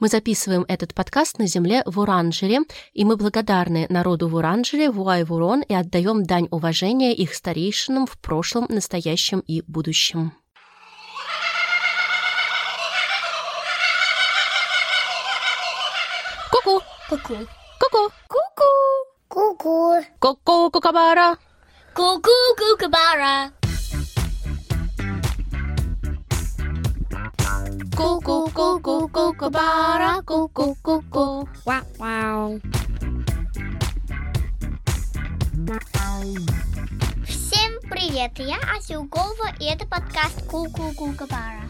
Мы записываем этот подкаст на земле в Уранжере, и мы благодарны народу в Уранжере, Вуай-Вурон, и отдаем дань уважения их старейшинам в прошлом, настоящем и будущем. Ку-ку! Ку-ку. Ку-ку! Ку-ку. Ку-ку. Ку-ку, кукабара! Ку-ку, кукабара. Ку-ку-ку-ку. Вау-вау. Всем привет, я Ася Уголова, и это подкаст Ку-ку Кукабара.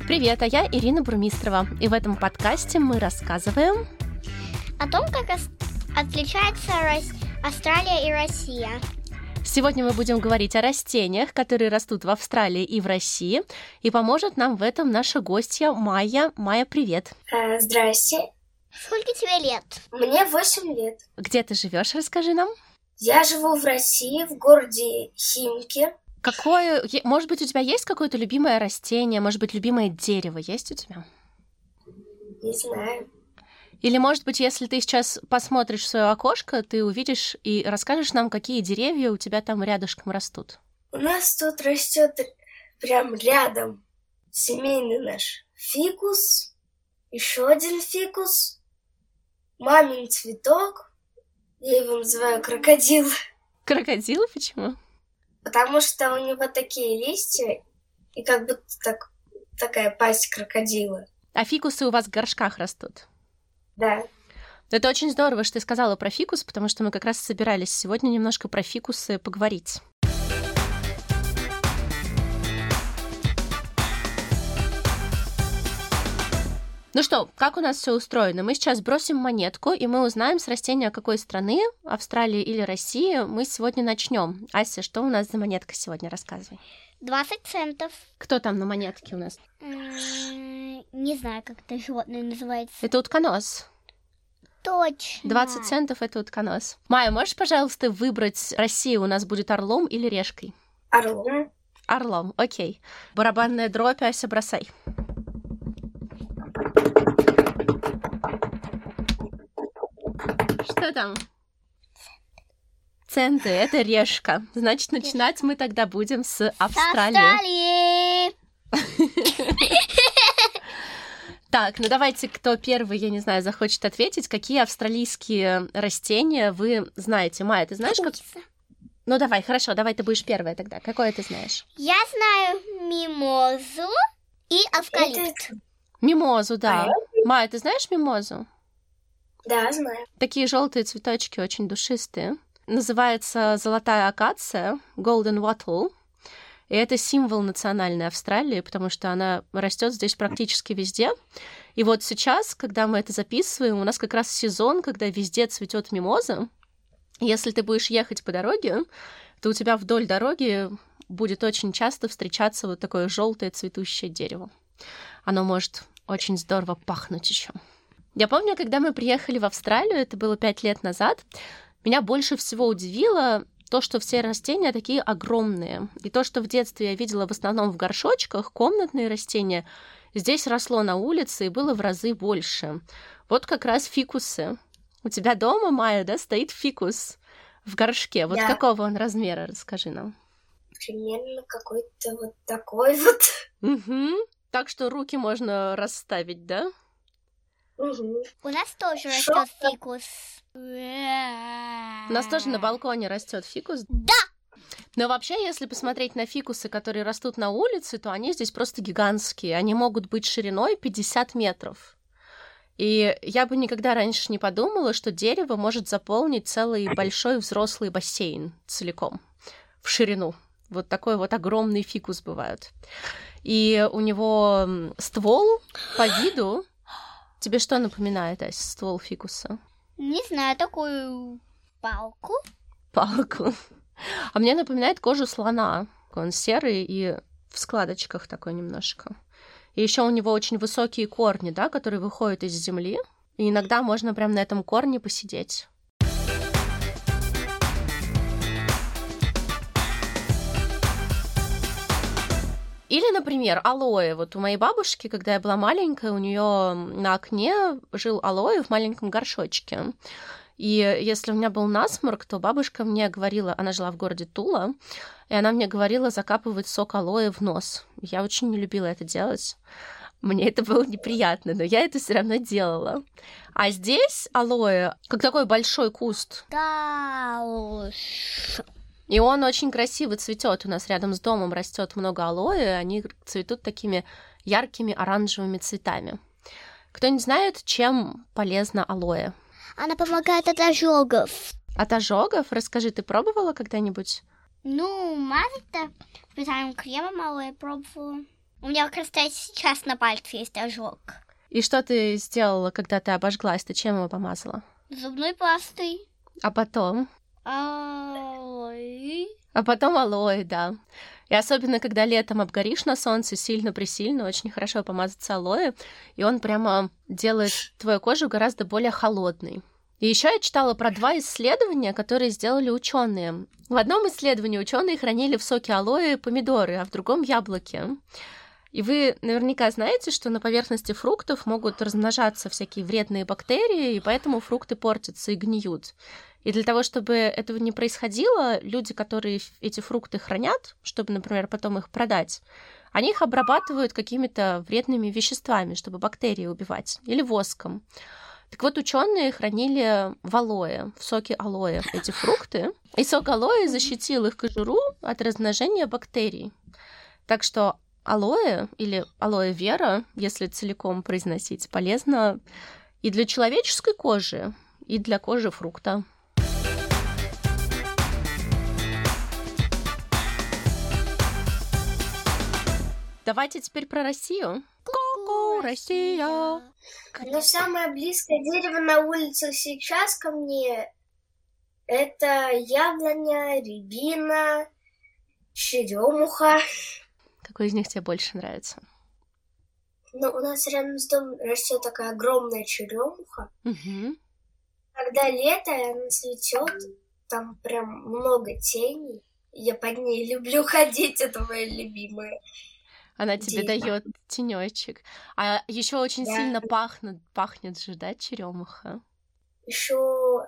Привет, а я Ирина Бурмистрова, и в этом подкасте мы рассказываем О том, как отличается Австралия и Россия. Сегодня мы будем говорить о растениях, которые растут в Австралии и в России, и поможет нам в этом наша гостья Майя. Майя, привет! Э, Здрасте, Сколько тебе лет? мне 8 лет. Где ты живешь, расскажи нам. Я живу в России, в городе Химки. Какое, может быть, у тебя есть какое-то любимое растение, может быть, любимое дерево есть у тебя? Не знаю. Или, может быть, если ты сейчас посмотришь в свое окошко, ты увидишь и расскажешь нам, какие деревья у тебя там рядышком растут. У нас тут растет прям рядом семейный наш фикус, еще один фикус, мамин цветок. Я его называю крокодил, Крокодил почему? потому что у него такие листья и как будто так, такая пасть крокодила. А фикусы у вас в горшках растут. Да. Это очень здорово, что ты сказала про фикус, потому что мы как раз собирались сегодня немножко про фикусы поговорить. Ну что, как у нас все устроено? Мы сейчас бросим монетку, и мы узнаем с растения какой страны, Австралии или России, мы сегодня начнем. Ася, что у нас за монетка сегодня? Рассказывай. 20 центов. Кто там на монетке у нас? Не знаю, как это животное называется. Это утконос. Точно. 20 центов — это утконос. Майя, можешь, пожалуйста, выбрать, Россия у нас будет орлом или решкой? Орлом. Орлом, окей. Барабанная дробь, Ася, бросай. Что там? Центы, это решка. Значит, начинать мы тогда будем с Австралии. Австралии. Так, ну давайте, кто первый, я не знаю, захочет ответить, какие австралийские растения вы знаете? Майя, ты знаешь, как... Ну давай, хорошо, давай ты будешь первая тогда. Какое ты знаешь? Я знаю мимозу и авкалипт. Мимозу, да. Майя, ты знаешь мимозу? Да, знаю. Такие желтые цветочки, очень душистые. Называется золотая акация, Golden Wattle. И это символ национальной Австралии, потому что она растет здесь практически везде. И вот сейчас, когда мы это записываем, у нас как раз сезон, когда везде цветет мимоза. Если ты будешь ехать по дороге, то у тебя вдоль дороги будет очень часто встречаться вот такое желтое цветущее дерево. Оно может очень здорово пахнуть еще. Я помню, когда мы приехали в Австралию, это было пять лет назад, меня больше всего удивило то, что все растения такие огромные. И то, что в детстве я видела в основном в горшочках, комнатные растения, здесь росло на улице и было в разы больше. Вот как раз фикусы. У тебя дома, Майя, да, стоит фикус в горшке. Вот Да. какого он размера, расскажи нам. Примерно какой-то вот такой вот. Угу. Так что руки можно расставить, да? У нас тоже Шо? растет фикус. У нас тоже на балконе растет фикус. Да! Но вообще, если посмотреть на фикусы, которые растут на улице, то они здесь просто гигантские. Они могут быть шириной 50 метров. И я бы никогда раньше не подумала, что дерево может заполнить целый большой взрослый бассейн целиком в ширину. Вот такой вот огромный фикус бывает. И у него ствол по виду... Тебе что напоминает, Ася, ствол фикуса? Не знаю, такую палку. палку. А мне напоминает кожу слона. Он серый и в складочках такой немножко. И еще у него очень высокие корни, да, которые выходят из земли. И иногда можно прям на этом корне посидеть. Или, например, алоэ. Вот у моей бабушки, когда я была маленькая, у нее на окне жил алоэ в маленьком горшочке. И если у меня был насморк, то бабушка мне говорила, она жила в городе Тула, и она мне говорила закапывать сок алоэ в нос. Я очень не любила это делать. Мне это было неприятно, но я это все равно делала. А здесь алоэ, как такой большой куст. Да уж. И он очень красиво цветет. У нас рядом с домом растет много алоэ, они цветут такими яркими оранжевыми цветами. Кто не знает, чем полезно алоэ? Она помогает от ожогов. От ожогов? Расскажи, ты пробовала когда-нибудь? Ну, мазать-то специальным кремом алоэ пробовала. У меня как раз сейчас на пальце есть ожог. И что ты сделала, когда ты обожглась? Ты чем его помазала? Зубной пастой. А потом? Алоэ. А потом алоэ, да. И особенно, когда летом обгоришь на солнце сильно-пресильно, очень хорошо помазаться алоэ, и он прямо делает твою кожу гораздо более холодной. И еще я читала про два исследования, которые сделали ученые. В одном исследовании ученые хранили в соке алоэ помидоры, а в другом яблоки. И вы наверняка знаете, что на поверхности фруктов могут размножаться всякие вредные бактерии, и поэтому фрукты портятся и гниют. И для того, чтобы этого не происходило, люди, которые эти фрукты хранят, чтобы, например, потом их продать, они их обрабатывают какими-то вредными веществами, чтобы бактерии убивать, или воском. Так вот, ученые хранили в алоэ, в соке алоэ эти фрукты, и сок алоэ защитил их кожуру от размножения бактерий. Так что алоэ или алоэ вера, если целиком произносить, полезно и для человеческой кожи, и для кожи фрукта. Давайте теперь про Россию. Ку-ку, Россия. Но самое близкое дерево на улице сейчас ко мне это яблоня, рябина, черемуха. Какой из них тебе больше нравится? Ну, у нас рядом с домом растет такая огромная черемуха. Угу. Когда лето, и она цветет, там прям много теней. Я под ней люблю ходить, это моя любимая. Она тебе дает тенечек. А еще очень Да. сильно пахнет, пахнет же, да, черемуха. Еще у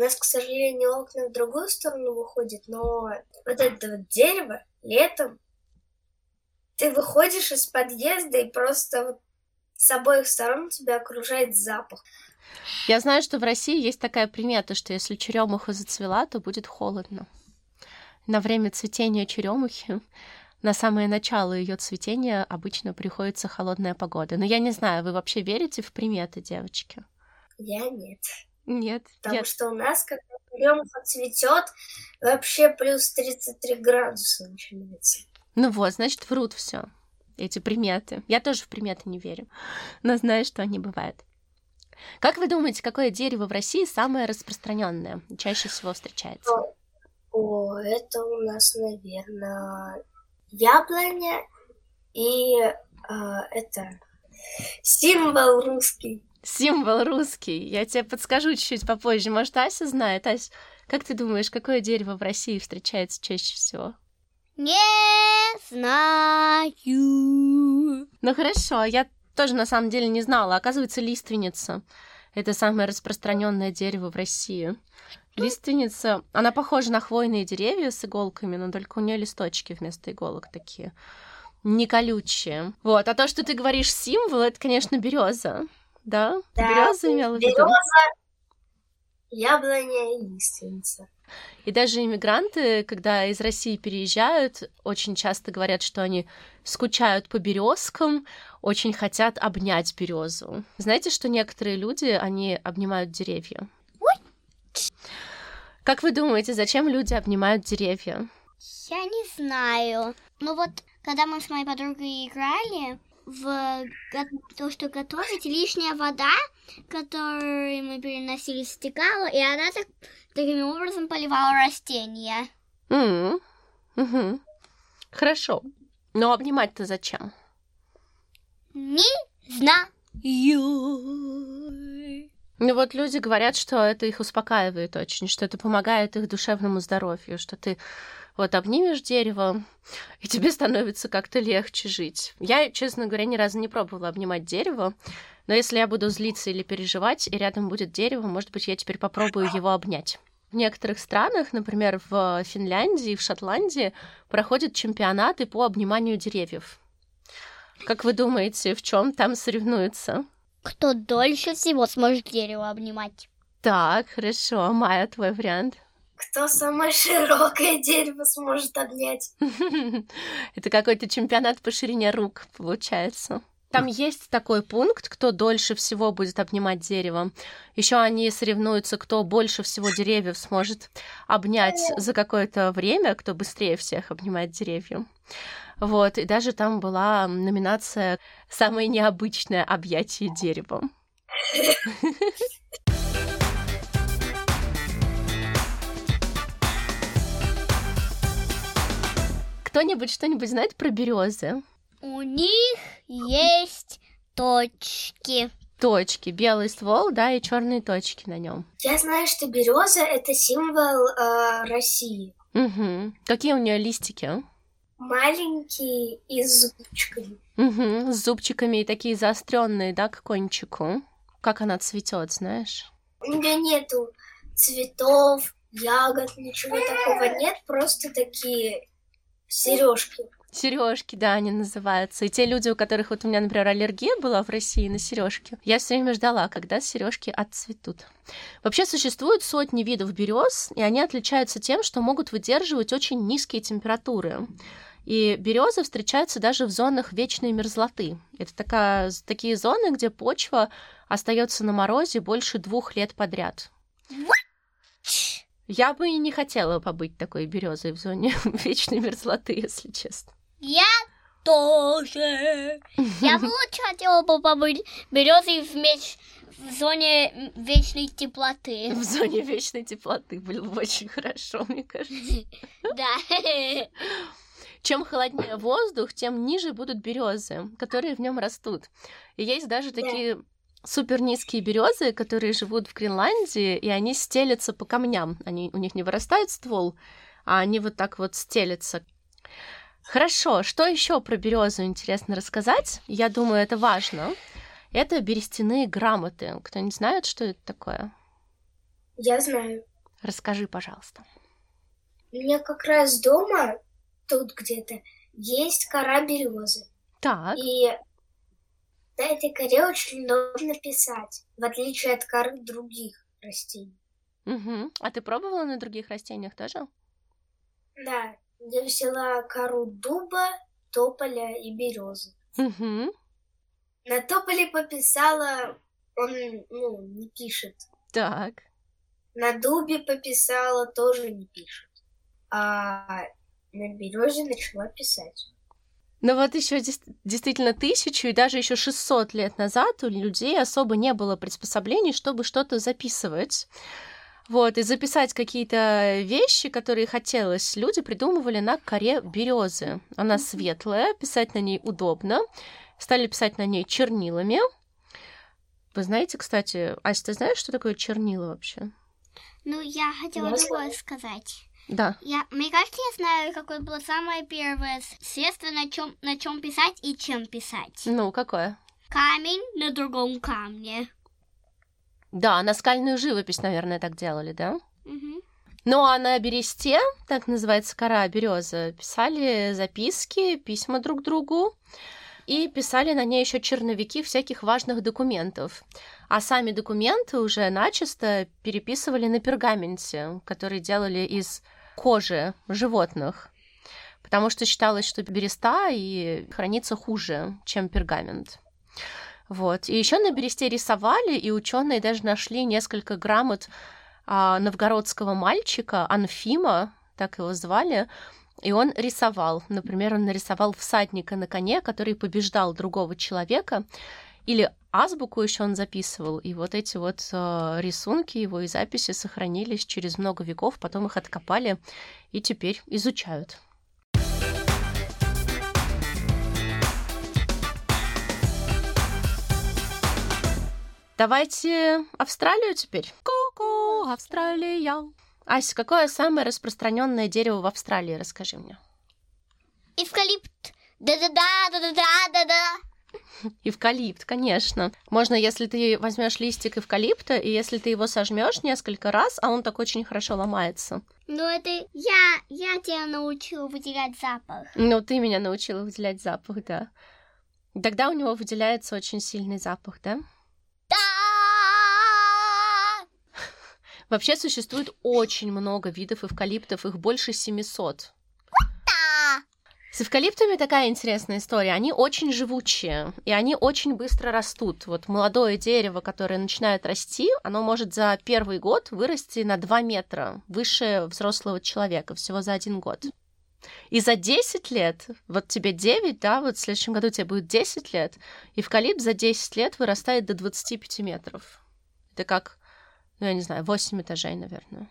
нас, к сожалению, окна в другую сторону выходят, но вот это вот дерево летом ты выходишь из подъезда и просто вот с обоих сторон тебя окружает запах. Я знаю, что в России есть такая примета, что если черемуха зацвела, то будет холодно. На время цветения черемухи, на самое начало ее цветения обычно приходится холодная погода. Но я не знаю, вы вообще верите в приметы, девочки? Я нет. Нет. Потому я- что у нас, когда черемуха цветет, вообще плюс 33 градуса начинается. Ну вот, значит, врут все. Эти приметы. Я тоже в приметы не верю, но знаю, что они бывают. Как вы думаете, какое дерево в России самое распространенное, чаще всего встречается? О, это у нас, наверное, яблоня и а, это символ русский. Символ русский. Я тебе подскажу чуть-чуть попозже. Может, Ася знает. Ась, как ты думаешь, какое дерево в России встречается чаще всего? Не знаю. Ну хорошо, я тоже на самом деле не знала. Оказывается, лиственница. Это самое распространенное дерево в России. Лиственница, она похожа на хвойные деревья с иголками, но только у нее листочки вместо иголок такие не колючие. Вот, а то, что ты говоришь символ, это, конечно, береза. Да? Да, береза имела в виду. Береза, яблоня и лиственница. И даже иммигранты, когда из России переезжают, очень часто говорят, что они скучают по березкам, очень хотят обнять березу. Знаете, что некоторые люди, они обнимают деревья? Как вы думаете, зачем люди обнимают деревья? Я не знаю. Ну вот, когда мы с моей подругой играли в то, что готовить, лишняя вода, которую мы переносили, стекала, и она так, таким образом поливала растения. М, мгм. Хорошо. Но обнимать-то зачем? Не знаю. Ну вот люди говорят, что это их успокаивает очень, что это помогает их душевному здоровью, что ты вот обнимешь дерево, и тебе становится как-то легче жить. Я, честно говоря, ни разу не пробовала обнимать дерево, но если я буду злиться или переживать, и рядом будет дерево, может быть, я теперь попробую его обнять. В некоторых странах, например, в Финляндии, в Шотландии, проходят чемпионаты по обниманию деревьев. Как вы думаете, в чем там соревнуются? Кто дольше всего сможет дерево обнимать? Так, хорошо. Майя, твой вариант? Кто самое широкое дерево сможет обнять? Это какой-то чемпионат по ширине рук, получается. Там есть такой пункт, кто дольше всего будет обнимать дерево. Еще они соревнуются, кто больше всего деревьев сможет обнять за какое-то время, кто быстрее всех обнимает деревья. Вот, и даже там была номинация «Самое необычное объятие деревом». Кто-нибудь что-нибудь знает про березы? У них есть точки. Точки, белый ствол, да, и черные точки на нем. Я знаю, что береза это символ э, России. Угу. Какие у нее листики? Маленькие и с зубчиками. Угу. С зубчиками и такие заостренные, да, к кончику. Как она цветет, знаешь? У нее нету цветов, ягод, ничего такого нет, просто такие сережки. Сережки, да, они называются. И те люди, у которых вот у меня, например, аллергия была в России на сережки, я все время ждала, когда сережки отцветут. Вообще существуют сотни видов берез, и они отличаются тем, что могут выдерживать очень низкие температуры. И березы встречаются даже в зонах вечной мерзлоты. Это такая, такие зоны, где почва остается на морозе больше двух лет подряд. Я бы и не хотела побыть такой березой в зоне вечной мерзлоты, если честно. Я тоже. Я бы лучше хотела бы побыть березой в, меч... в зоне вечной теплоты. В зоне вечной теплоты было бы очень хорошо, мне кажется. Да. Чем холоднее воздух, тем ниже будут березы, которые в нем растут. И есть даже такие супер низкие березы, которые живут в Гренландии, и они стелятся по камням. Они, у них не вырастает ствол, а они вот так вот стелятся. Хорошо, что еще про березу интересно рассказать? Я думаю, это важно. Это берестяные грамоты. Кто-нибудь знает, что это такое? Я знаю. Расскажи, пожалуйста. У меня как раз дома, тут где-то, есть кора березы. Так. И на этой коре очень удобно писать, в отличие от коры других растений. Угу. А ты пробовала на других растениях тоже? Да, я взяла кору дуба, тополя и березы. Угу. На тополе пописала, он, ну, не пишет. Так. На дубе пописала, тоже не пишет. А на березе начала писать. Но вот еще действительно тысячу и даже еще 600 лет назад у людей особо не было приспособлений, чтобы что-то записывать. Вот, и записать какие-то вещи, которые хотелось, люди придумывали на коре березы. Она светлая, писать на ней удобно. Стали писать на ней чернилами. Вы знаете, кстати, Ася, ты знаешь, что такое чернила вообще? Ну, я хотела другое сказать. Да. Я, мне кажется, я знаю, какое было самое первое средство, на чем, на чем писать и чем писать. Ну, какое? Камень на другом камне. Да, наскальную живопись, наверное, так делали, да? Мгм. Ну, а на бересте, так называется кора березы, писали записки, письма друг другу. И писали на ней еще черновики всяких важных документов. А сами документы уже начисто переписывали на пергаменте, который делали из кожи животных. Потому что считалось, что береста и хранится хуже, чем пергамент. Вот. И еще на бересте рисовали, и ученые даже нашли несколько грамот а, новгородского мальчика Анфима, так его звали, и он рисовал. Например, он нарисовал всадника на коне, который побеждал другого человека, или азбуку еще он записывал, и вот эти вот э, рисунки его и записи сохранились через много веков, потом их откопали и теперь изучают. Давайте Австралию теперь. Ку-ку, Австралия. Ася, какое самое распространенное дерево в Австралии? Расскажи мне. Эвкалипт. Да-да-да, да-да-да, да-да. Эвкалипт, конечно. Можно, если ты возьмешь листик эвкалипта, и если ты его сожмешь несколько раз, а он так очень хорошо ломается. Ну, это я, я тебя научила выделять запах. Ну, ты меня научила выделять запах, да. Тогда у него выделяется очень сильный запах, да? Да! Вообще существует очень много видов эвкалиптов, их больше 700. Да! С эвкалиптами такая интересная история. Они очень живучие, и они очень быстро растут. Вот молодое дерево, которое начинает расти, оно может за первый год вырасти на 2 метра выше взрослого человека, всего за один год. И за 10 лет, вот тебе 9, да, вот в следующем году тебе будет 10 лет, эвкалипт за 10 лет вырастает до 25 метров. Это как, ну, я не знаю, 8 этажей, наверное.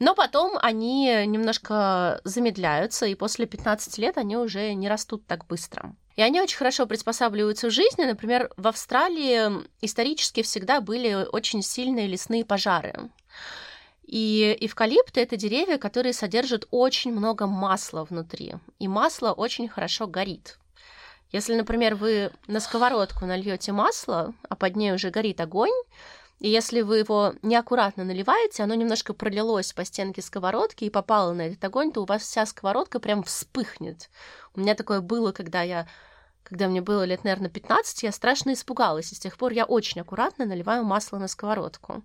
Но потом они немножко замедляются, и после 15 лет они уже не растут так быстро. И они очень хорошо приспосабливаются в жизни. Например, в Австралии исторически всегда были очень сильные лесные пожары. И эвкалипты — это деревья, которые содержат очень много масла внутри. И масло очень хорошо горит. Если, например, вы на сковородку нальете масло, а под ней уже горит огонь, и если вы его неаккуратно наливаете, оно немножко пролилось по стенке сковородки и попало на этот огонь, то у вас вся сковородка прям вспыхнет. У меня такое было, когда я когда мне было лет, наверное, 15, я страшно испугалась, и с тех пор я очень аккуратно наливаю масло на сковородку.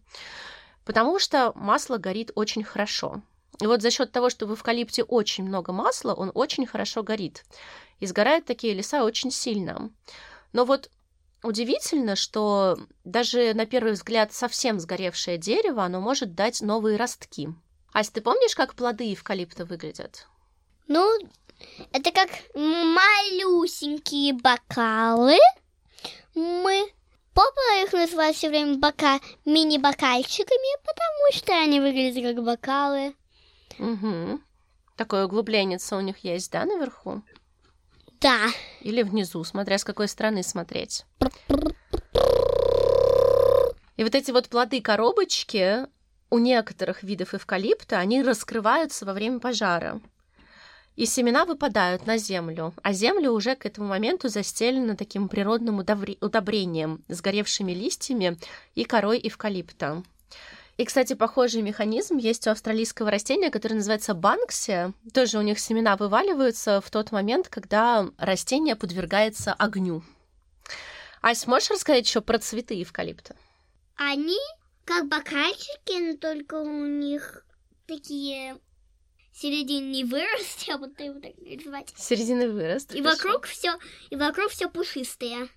Потому что масло горит очень хорошо. И вот за счет того, что в эвкалипте очень много масла, он очень хорошо горит. И сгорают такие леса очень сильно. Но вот удивительно, что даже на первый взгляд совсем сгоревшее дерево, оно может дать новые ростки. Ась, ты помнишь, как плоды эвкалипта выглядят? Ну, это как малюсенькие бокалы. Мы Папа их называет все время бока мини-бокальчиками, потому что они выглядят как бокалы. Угу. Такое углубление у них есть, да, наверху? Да. Или внизу, смотря с какой стороны смотреть. И вот эти вот плоды-коробочки у некоторых видов эвкалипта, они раскрываются во время пожара и семена выпадают на землю, а земля уже к этому моменту застелена таким природным удобрением, сгоревшими листьями и корой эвкалипта. И, кстати, похожий механизм есть у австралийского растения, которое называется банксия. Тоже у них семена вываливаются в тот момент, когда растение подвергается огню. Ась, можешь рассказать еще про цветы эвкалипта? Они как бокальчики, но только у них такие серединный вырост, я буду его так называть. Серединный вырост. И вокруг все, и вокруг все пушистое.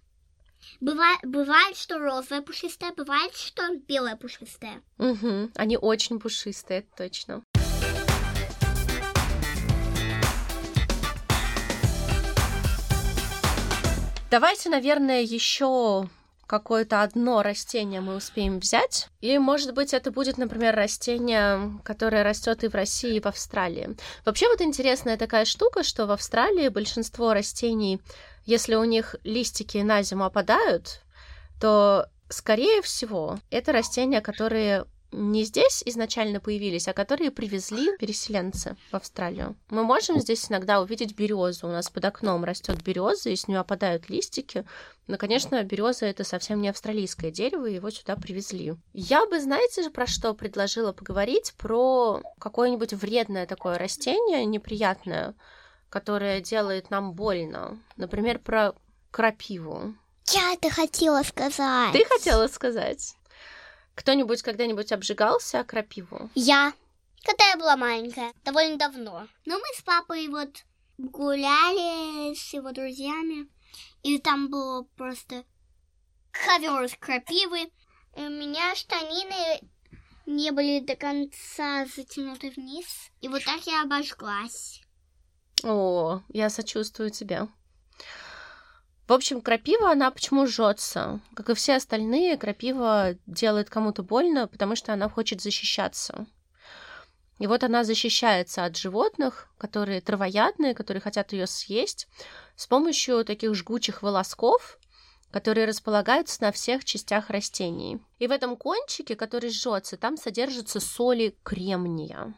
Бывает, бывает, что розовое пушистое, бывает, что белое пушистое. Угу, они очень пушистые, точно. Давайте, наверное, еще какое-то одно растение мы успеем взять. И, может быть, это будет, например, растение, которое растет и в России, и в Австралии. Вообще вот интересная такая штука, что в Австралии большинство растений, если у них листики на зиму опадают, то, скорее всего, это растения, которые не здесь изначально появились, а которые привезли переселенцы в Австралию. Мы можем здесь иногда увидеть березу. У нас под окном растет береза, и с нее опадают листики. Но, конечно, береза это совсем не австралийское дерево, его сюда привезли. Я бы, знаете же, про что предложила поговорить? Про какое-нибудь вредное такое растение, неприятное, которое делает нам больно. Например, про крапиву. Я это хотела сказать. Ты хотела сказать? Кто-нибудь когда-нибудь обжигался о крапиву? Я. Когда я была маленькая, довольно давно. Но мы с папой вот гуляли с его друзьями, и там было просто ковер из крапивы. И у меня штанины не были до конца затянуты вниз. И вот так я обожглась. О, я сочувствую тебе. В общем, крапива, она почему жжется? Как и все остальные, крапива делает кому-то больно, потому что она хочет защищаться. И вот она защищается от животных, которые травоядные, которые хотят ее съесть, с помощью таких жгучих волосков, которые располагаются на всех частях растений. И в этом кончике, который жжется, там содержатся соли кремния.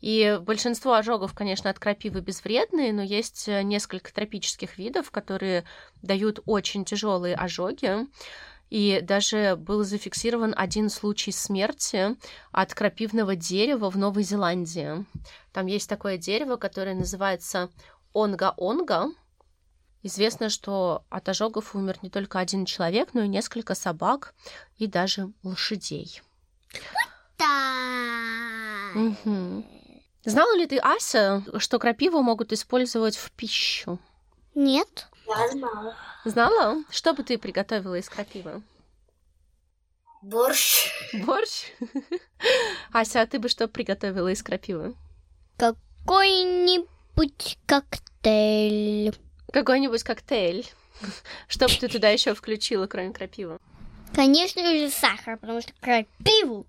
И большинство ожогов, конечно, от крапивы безвредные, но есть э, несколько тропических видов, которые дают очень тяжелые ожоги. И даже был зафиксирован один случай смерти от крапивного дерева в Новой Зеландии. Там есть такое дерево, которое называется онга-онга. Известно, что от ожогов умер не только один человек, но и несколько собак и даже лошадей. Да. Угу. Знала ли ты, Ася, что крапиву могут использовать в пищу? Нет. Я знала. Знала? Что бы ты приготовила из крапивы? Борщ. Борщ? Ася, а ты бы что приготовила из крапивы? Какой-нибудь коктейль. Какой-нибудь коктейль. Что бы ты туда еще включила, кроме крапивы? Конечно же сахар, потому что крапиву.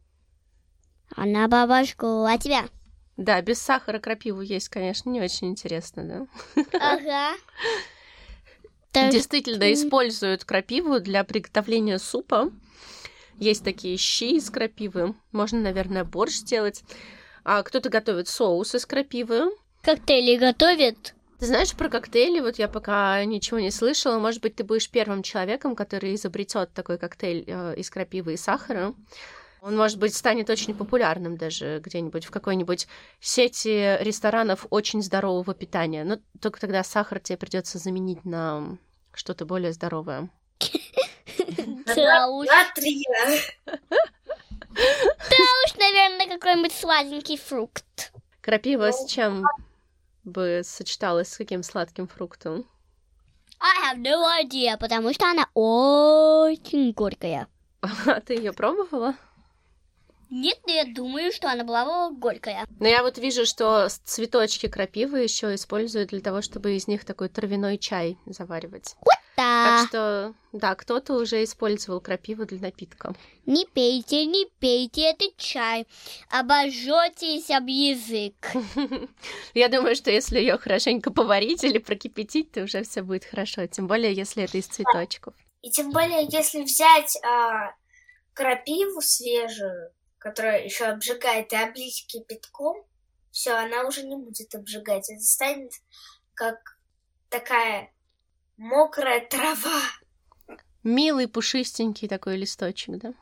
Она бабашку, а тебя? Да, без сахара крапиву есть, конечно, не очень интересно, да? Ага. Действительно, используют крапиву для приготовления супа. Есть такие щи из крапивы. Можно, наверное, борщ сделать. А кто-то готовит соус из крапивы. Коктейли готовят? Ты знаешь про коктейли? Вот я пока ничего не слышала. Может быть, ты будешь первым человеком, который изобретет такой коктейль э, из крапивы и сахара. Он, может быть, станет очень популярным даже где-нибудь в какой-нибудь сети ресторанов очень здорового питания. Но только тогда сахар тебе придется заменить на что-то более здоровое. Да уж, Натрия. да уж, наверное, какой-нибудь сладенький фрукт. Крапива с чем бы сочеталась с каким сладким фруктом? I have no idea, потому что она очень горькая. А ты ее пробовала? Нет, но я думаю, что она была горькая. Но я вот вижу, что цветочки крапивы еще используют для того, чтобы из них такой травяной чай заваривать. Да. Так что, да, кто-то уже использовал крапиву для напитка. Не пейте, не пейте, это чай. Обожжетесь об язык. Я думаю, что если ее хорошенько поварить или прокипятить, то уже все будет хорошо. Тем более, если это из цветочков. И тем более, если взять а, крапиву свежую, которая еще обжигает, и облить кипятком, все, она уже не будет обжигать. Это станет как такая мокрая трава. Милый, пушистенький такой листочек, да?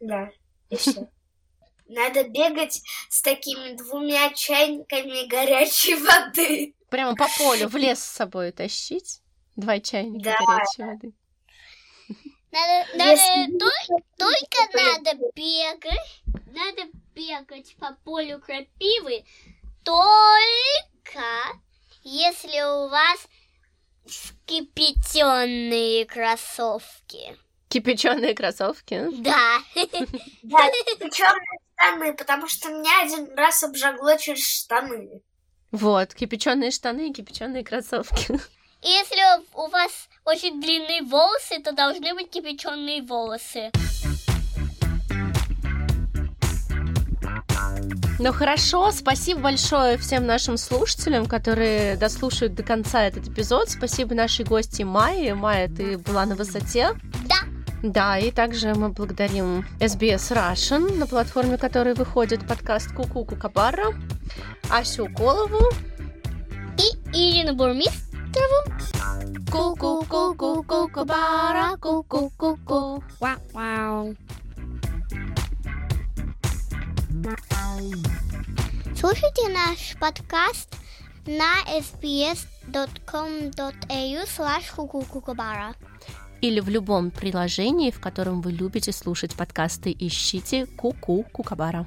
Да, и все. Надо бегать с такими двумя чайниками горячей воды. Прямо по полю в лес с собой тащить. Два чайника Да. горячей воды. Надо, надо Если только то- надо бегать, надо бегать по полю крапивы, только если у вас скипяченные кроссовки. Кипяченые кроссовки. Да. Да, черные штаны, потому что меня один раз обжигло через штаны. Вот, кипяченые штаны и кипяченые кроссовки. И Если у вас очень длинные волосы, то должны быть кипяченые волосы. Ну хорошо, спасибо большое всем нашим слушателям, которые дослушают до конца этот эпизод. Спасибо нашей гости Майе. Майя, ты была на высоте. Да. Да, и также мы благодарим SBS Russian, на платформе которой выходит подкаст Куку Кукабара, Асю Колову, И Ирину Бурмистрову. Слушайте наш подкаст на sbs.com.au slash кукукукабара. Или в любом приложении, в котором вы любите слушать подкасты, ищите Куку Кукабара.